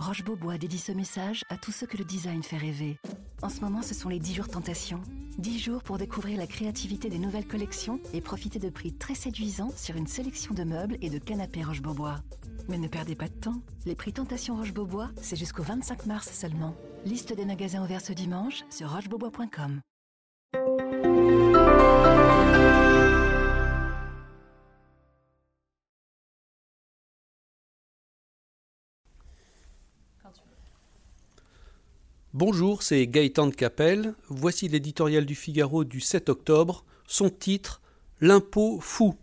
Roche Beaubois dédie ce message à tous ceux que le design fait rêver. En ce moment, ce sont les 10 jours tentation. 10 jours pour découvrir la créativité des nouvelles collections et profiter de prix très séduisants sur une sélection de meubles et de canapés Roche Beaubois. Mais ne perdez pas de temps. Les prix Tentation Roche Beaubois, c'est jusqu'au 25 mars seulement. Liste des magasins ouverts ce dimanche sur rochebeaubois.com. Bonjour, c'est Gaëtan de Capelle. Voici l'éditorial du Figaro du 7 octobre. Son titre L'impôt fou.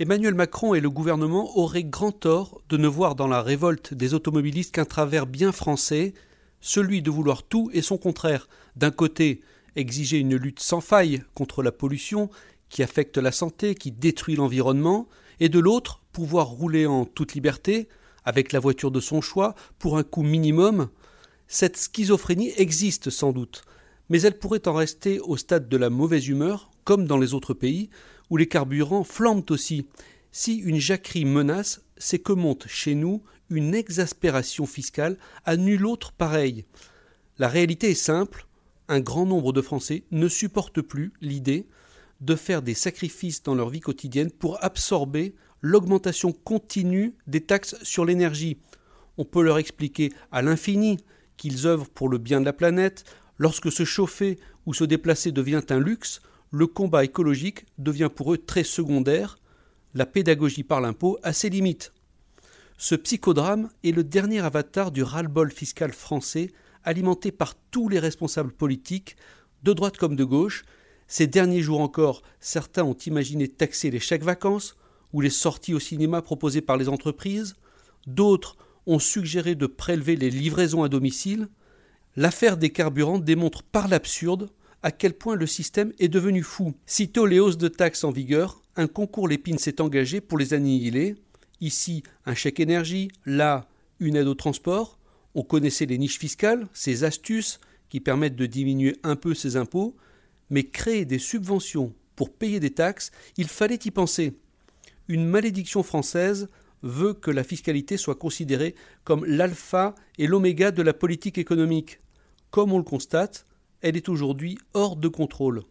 Emmanuel Macron et le gouvernement auraient grand tort de ne voir dans la révolte des automobilistes qu'un travers bien français, celui de vouloir tout et son contraire. D'un côté, exiger une lutte sans faille contre la pollution qui affecte la santé, qui détruit l'environnement, et de l'autre, pouvoir rouler en toute liberté, avec la voiture de son choix, pour un coût minimum, cette schizophrénie existe sans doute, mais elle pourrait en rester au stade de la mauvaise humeur, comme dans les autres pays, où les carburants flambent aussi. Si une jacquerie menace, c'est que monte chez nous une exaspération fiscale à nul autre pareille. La réalité est simple, un grand nombre de Français ne supportent plus l'idée de faire des sacrifices dans leur vie quotidienne pour absorber l'augmentation continue des taxes sur l'énergie. On peut leur expliquer à l'infini qu'ils œuvrent pour le bien de la planète, lorsque se chauffer ou se déplacer devient un luxe, le combat écologique devient pour eux très secondaire, la pédagogie par l'impôt a ses limites. Ce psychodrame est le dernier avatar du ras-le-bol fiscal français, alimenté par tous les responsables politiques, de droite comme de gauche. Ces derniers jours encore, certains ont imaginé taxer les chèques vacances ou les sorties au cinéma proposées par les entreprises, d'autres ont suggéré de prélever les livraisons à domicile, l'affaire des carburants démontre par l'absurde à quel point le système est devenu fou. Sitôt les hausses de taxes en vigueur, un concours Lépine s'est engagé pour les annihiler. Ici, un chèque énergie, là, une aide au transport. On connaissait les niches fiscales, ces astuces qui permettent de diminuer un peu ses impôts, mais créer des subventions pour payer des taxes, il fallait y penser. Une malédiction française veut que la fiscalité soit considérée comme l'alpha et l'oméga de la politique économique. Comme on le constate, elle est aujourd'hui hors de contrôle.